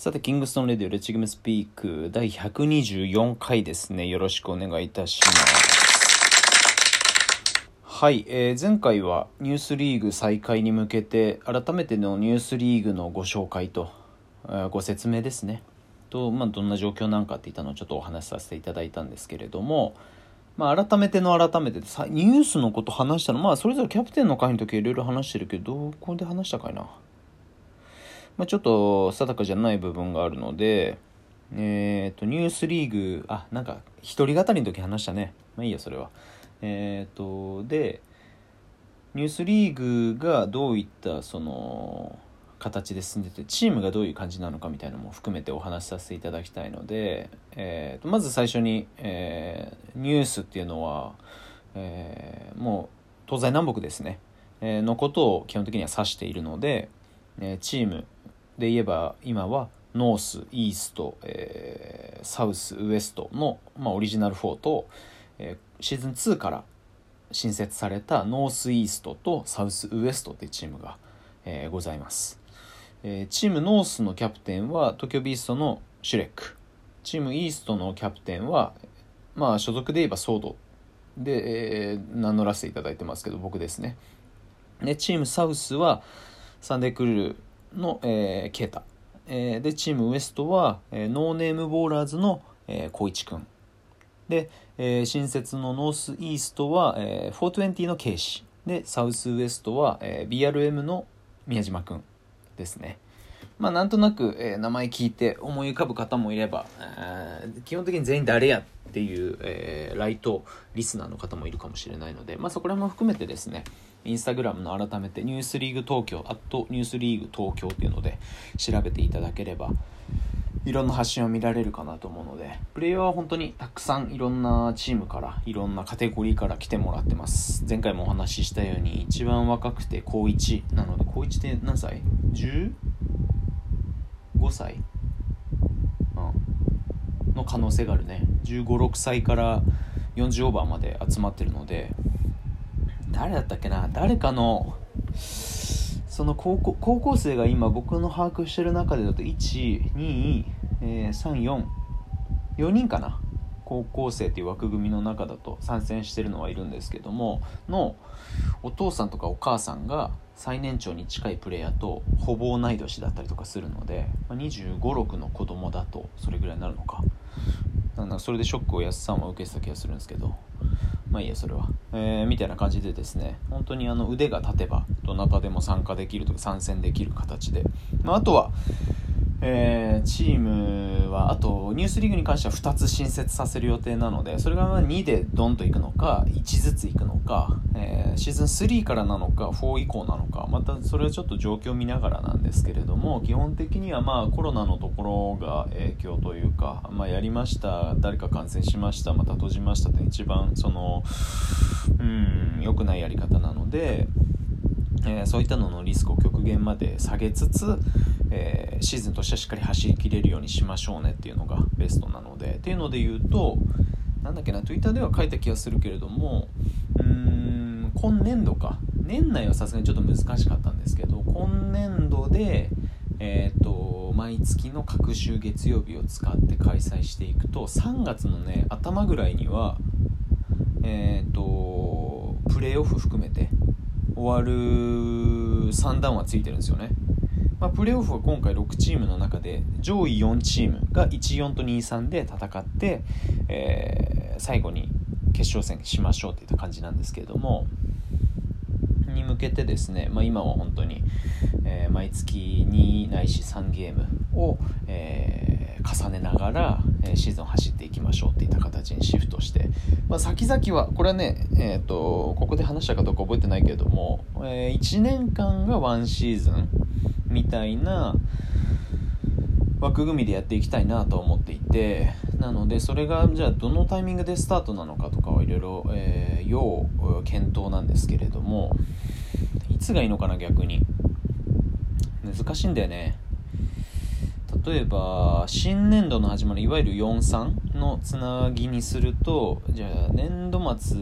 さて、キングストンレディオレチグムスピーク第124回ですね。よろしくお願いいたします。はい、えー、前回はニュースリーグ再開に向けて改めてのニュースリーグのご紹介と、えー、ご説明ですね。と、まあ、どんな状況なんかっていったのをちょっとお話しさせていただいたんですけれども、まあ、改めての改めてさニュースのこと話したのまあそれぞれキャプテンの会の時いろいろ話してるけどどこで話したかいな？まあ、ちょっと定かじゃない部分があるので、えっ、ー、と、ニュースリーグ、あ、なんか、一人語りの時話したね。まあいいや、それは。えっ、ー、と、で、ニュースリーグがどういった、その、形で進んでてチームがどういう感じなのかみたいなのも含めてお話しさせていただきたいので、えー、とまず最初に、えー、ニュースっていうのは、えー、もう東西南北ですね、えー、のことを基本的には指しているので、えー、チームで言えば今はノースイースト、えー、サウスウエストの、まあ、オリジナル4と、えー、シーズン2から新設されたノースイーストとサウスウエストというチームが、えー、ございます、えー、チームノースのキャプテンは東京ビーストのシュレック。チームイーストのキャプテンはまあ所属で言えばソードで、えー、名乗らせていただいてますけど僕ですね。でチームサウスはサンデークルーの、えー、ケータ、えー、でチームウエストは、えー、ノーネームボーラーズの、えー、小一君で、えー、新設のノースイーストは、えー、420のケイシ。でサウスウエストは、えー、BRM の宮島君ですね。まあなんとなく、えー、名前聞いて思い浮かぶ方もいれば、えー、基本的に全員誰やっていう、えー、ライトリスナーの方もいるかもしれないので、まあ、そこら辺も含めてですねインスタグラムの改めてニュースリーグ東京、あとニュースリーグ東京っていうので調べていただければ、いろんな発信を見られるかなと思うので、プレイヤーは本当にたくさんいろんなチームから、いろんなカテゴリーから来てもらってます。前回もお話ししたように、一番若くて高1なので、高1って何歳？10? ?15 歳？うん。の可能性があるね。15、6歳から40オーバーまで集まってるので、誰だったっけな？誰かのその高校高校生が今僕の把握してる中でだと124、えー、4人かな？高校生っていう枠組みの中だと参戦してるのはいるんですけどものお父さんとかお母さんが最年長に近いプレイヤーとほぼ同い年だったりとかするので、ま2 5 6の子供だとそれぐらいになるのか。なんかそれでショックを安さんは受けてた気がするんですけど。まあいいやそれは、えー、みたいな感じでですね本当にあの腕が立てばどなたでも参加できるとか参戦できる形で、まあ、あとはえー、チームはあとニュースリーグに関しては2つ新設させる予定なのでそれが2でドンといくのか1ずついくのか、えー、シーズン3からなのか4以降なのかまたそれはちょっと状況を見ながらなんですけれども基本的にはまあコロナのところが影響というか、まあ、やりました誰か感染しましたまた閉じましたって一番そのうん良くないやり方なので。えー、そういったののリスクを極限まで下げつつ、えー、シーズンとしてはしっかり走りきれるようにしましょうねっていうのがベストなのでっていうので言うとなんだっけな Twitter では書いた気がするけれどもうーん今年度か年内はさすがにちょっと難しかったんですけど今年度でえーと、毎月の各週月曜日を使って開催していくと3月のね頭ぐらいにはえっ、ー、とプレーオフ含めて終わる3段はついてるんですよね。まあ、プレーオフは今回6チームの中で上位4チームが14と23で戦って、えー、最後に決勝戦しましょうっていった感じなんですけれどもに向けてですね、まあ、今は本当に、えー、毎月2ないし3ゲームを、えー、重ねながら、えシーズン走っていきましょうっていった形にシフトして、まあ、先々はこれはね、えーと、ここで話したかどうか覚えてないけれども、え1年間が1シーズンみたいな枠組みでやっていきたいなと思っていてなのでそれがじゃあどのタイミングでスタートなのかとかはいろいろ、え、要検討なんですけれどもいつがいいのかな逆に。難しいんだよね。例えば新年度の始まりいわゆる43のつなぎにするとじゃあ年度末、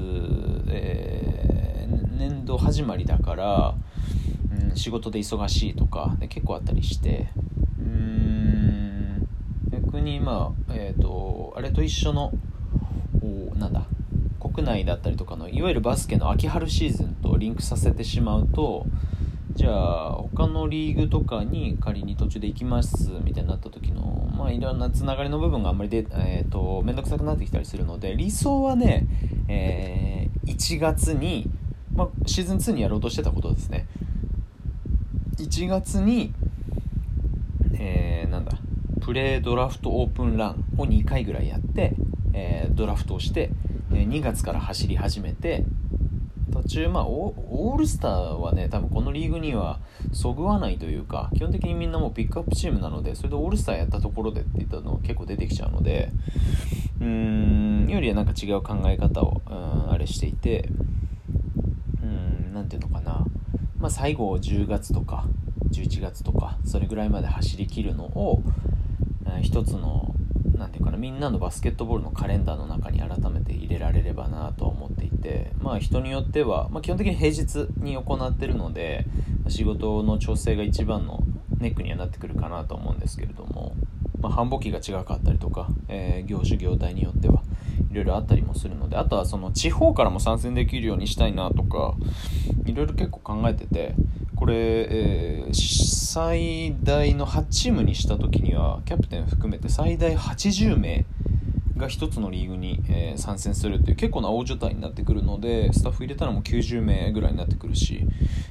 えー、年度始まりだから、仕事で忙しいとかで結構あったりして。うーん。まあえっ、ー、とあれと一緒のおなんだ国内だったりとかのいわゆるバスケの秋春シーズンとリンクさせてしまうとじゃあ他のリーグとかに仮に途中で行きますみたいになった時のまあいろんなつながりの部分があんまりで、えーと、面倒くさくなってきたりするので理想はね、えー、1月に、まあ、シーズン2にやろうとしてたことですね。1月に、えー、なんだプレードラフトオープンランを2回ぐらいやって、えー、ドラフトをしてえ2月から走り始めて途中、まあ、オールスターはね、多分このリーグにはそぐわないというか、基本的にみんなもうピックアップチームなので、それでオールスターやったところでって言ったの結構出てきちゃうので、うーん、よりはなんか違う考え方を、うん、あれしていて、うん、なんていうのか、まあ、最後10月とか11月とか、それぐらいまで走りきるのを、うん、一つの何ていうかなみんなのバスケットボールのカレンダーの中に改めて入れられればなと思っていてまあ人によっては、まあ、基本的に平日に行ってるので仕事の調整が一番のネックにはなってくるかなと思うんですけれども、まあ、繁忙期が違かったりとか、えー、業種業態によってはいろいろあったりもするのであとはその地方からも参戦できるようにしたいなとかいろいろ結構考えててこれ、えー、最大の8チームにした時にはキャプテン含めて最大80名が1つのリーグに、えー、参戦するっていう結構な大所帯になってくるのでスタッフ入れたらもう90名ぐらいになってくるし、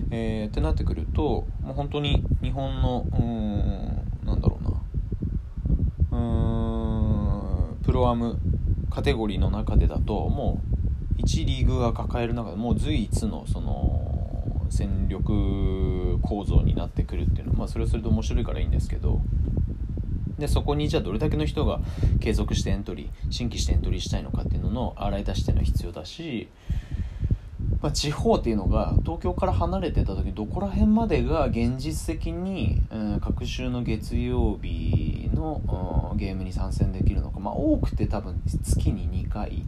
えー、ってなってくるともう本当に日本のうんなんだろうなうーんプロアムカテゴリーの中でだともう1リーグが抱える中でもう随一のその戦力構造になってくるっていうのは、まあ、それはそれで面白いからいいんですけど。でそこにじゃあどれだけの人が継続してエントリー新規してエントリーしたいのかっていうのの洗い出しっていうのは必要だし、まあ、地方っていうのが東京から離れてた時どこら辺までが現実的に、うん、各週の月曜日の、ゲームに参戦できるのか、まあ、多くて多分月に2回。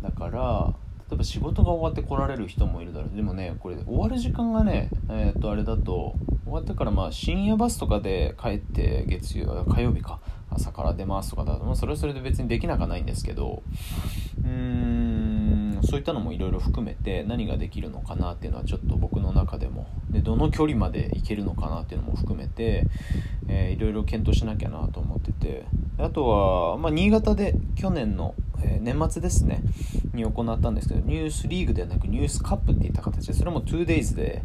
だから例えば仕事が終わって来られる人もいるだろう。でもねこれ終わる時間がねえー、っとあれだと終わってからまあ深夜バスとかで帰って月曜火曜日か。朝から出ますとかだと、まあ、それはそれで別にできなくはないんですけどうーんそういったのもいろいろ含めて何ができるのかなっていうのはちょっと僕の中でも。でどの距離まで行けるのかなっていうのも含めて、いろいろ検討しなきゃなと思ってて。あとは、まあ、新潟で去年の、えー、年末ですねに行ったんですけどニュースリーグではなくニュースカップっていった形でそれも 2days で、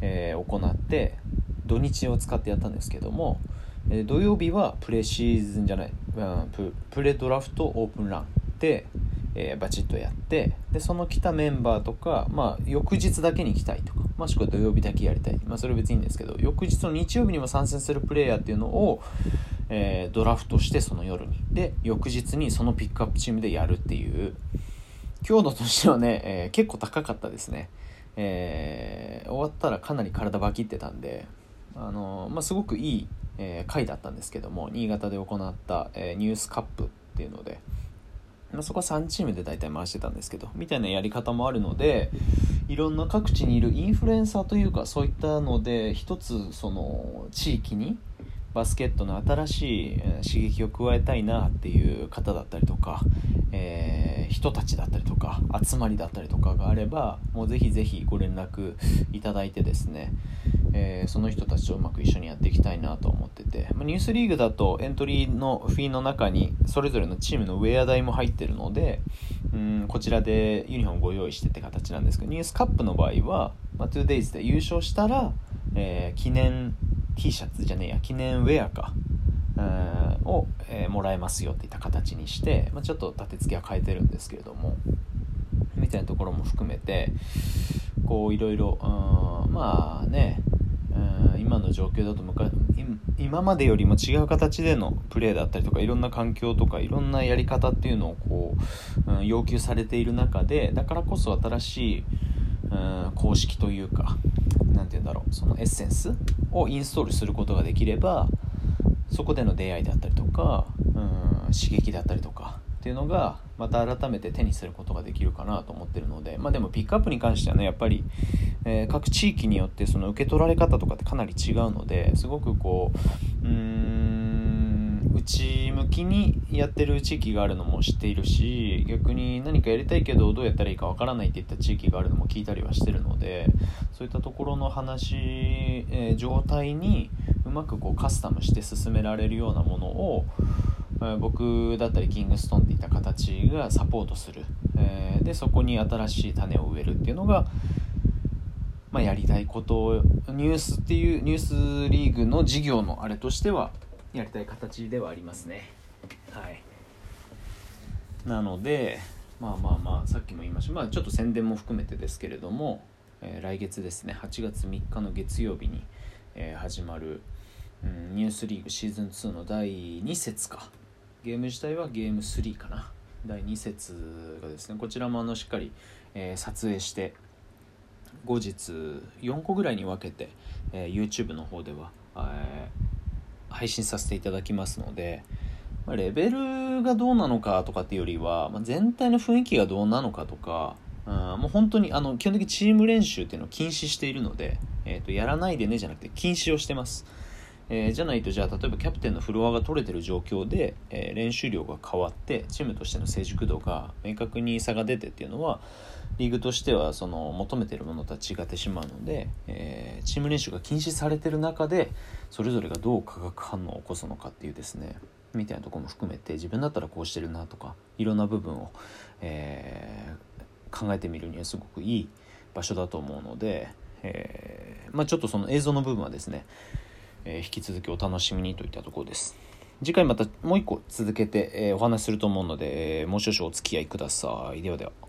えー、行って土日を使ってやったんですけども、え、土曜日はプレシーズンじゃない、うん、ププレドラフトオープンランで、えー、バチッとやってでその来たメンバーとか、まあ、翌日だけに来たいとかもしくは土曜日だけやりたい、まあ、それ別にいいんですけど翌日の日曜日にも参戦するプレイヤーっていうのを、えー、ドラフトしてその夜に。で翌日にそのピックアップチームでやるっていう。強度としてはね、えー、結構高かったですね、え、終わったらかなり体バキってたんで、あのまあ、すごくいい、え回だったんですけども新潟で行った、えニュースカップっていうので、まあ、そこは3チームで大体回してたんですけどみたいなやり方もあるのでいろんな各地にいるインフルエンサーというかそういったので一つその地域にバスケットの新しい刺激を加えたいなっていう方だったりとか、えー、人たちだったりとか集まりだったりとかがあればもうぜひぜひご連絡いただいてですね、えー、その人たちとうまく一緒にやっていきたいなと思ってて、まニュースリーグだとエントリーのフィーの中にそれぞれのチームのウェア代も入ってるのでうんこちらでユニフォームご用意してって形なんですけどニュースカップの場合は、まあ、2days で優勝したら、えー、記念 T シャツじゃねえや記念ウェアか。を、えー、もらえますよっていった形にして、まあ、ちょっと立て付けは変えてるんですけれどもみたいなところも含めてこういろいろまあね今の状況だと今までよりも違う形でのプレーだったりとかいろんな環境とかいろんなやり方っていうのをこう、うん、要求されている中でだからこそ新しい、うん、公式というか何て言うんだろうそのエッセンスをインストールすることができればそこでの出会いだったりとかうん刺激だったりとかっていうのがまた改めて手にすることができるかなと思ってるのでまあでもピックアップに関してはねやっぱり、えー、各地域によってその受け取られ方とかってかなり違うのですごくこううん内向気にやってる地域があるのも知っているし逆に何かやりたいけどどうやったらいいかわからないっていった地域があるのも聞いたりはしてるのでそういったところの話、えー、状態にうまくこうカスタムして進められるようなものを、えー、僕だったりキングストーンっていった形がサポートする、えー、でそこに新しい種を植えるっていうのがまあ、やりたいことをニュースっていうニュースリーグの事業のあれとしてはやりたい形ではありますね。はい。なのでまあまあまあさっきも言いました。まあちょっと宣伝も含めてですけれども、えー、来月ですね。8月3日の月曜日に、えー、始まる、うん、ニュースリーグシーズン2の第2節か。ゲーム自体はゲーム3かな。第2節がですねこちらもあのしっかり、えー、撮影して後日4個ぐらいに分けて、えー、YouTube の方では、えー、配信させていただきますので、まあ、レベルがどうなのかとかっていうよりは、まあ、全体の雰囲気がどうなのかとか、うん、もう本当にあの基本的にチーム練習っていうのを禁止しているので、えーと、やらないでねじゃなくて禁止をしてます。えー、じゃないとじゃあ例えばキャプテンのフロアが取れてる状況で、えー、練習量が変わってチームとしての成熟度が明確に差が出てっていうのはリーグとしてはその求めてるものとは違ってしまうので、えー、チーム練習が禁止されてる中でそれぞれがどう化学反応を起こすのかっていうですねみたいなとこも含めて自分だったらこうしてるなとかいろんな部分を、えー、考えてみるにはすごくいい場所だと思うので、えー、まあ、ちょっとその映像の部分はですね、え引き続きお楽しみにといったところです。次回またもう一個続けて、えお話しすると思うので、もう少々お付き合いください。ではでは。